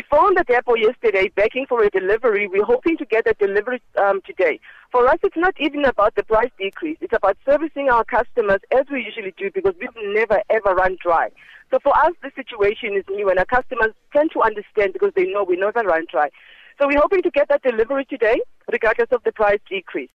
We phoned the depot yesterday begging for a delivery. We're hoping to get a delivery um, today. For us, it's not even about the price decrease. It's about servicing our customers as we usually do because we've never ever run dry. So for us, the situation is new and our customers tend to understand because they know we never run dry. So we're hoping to get that delivery today regardless of the price decrease.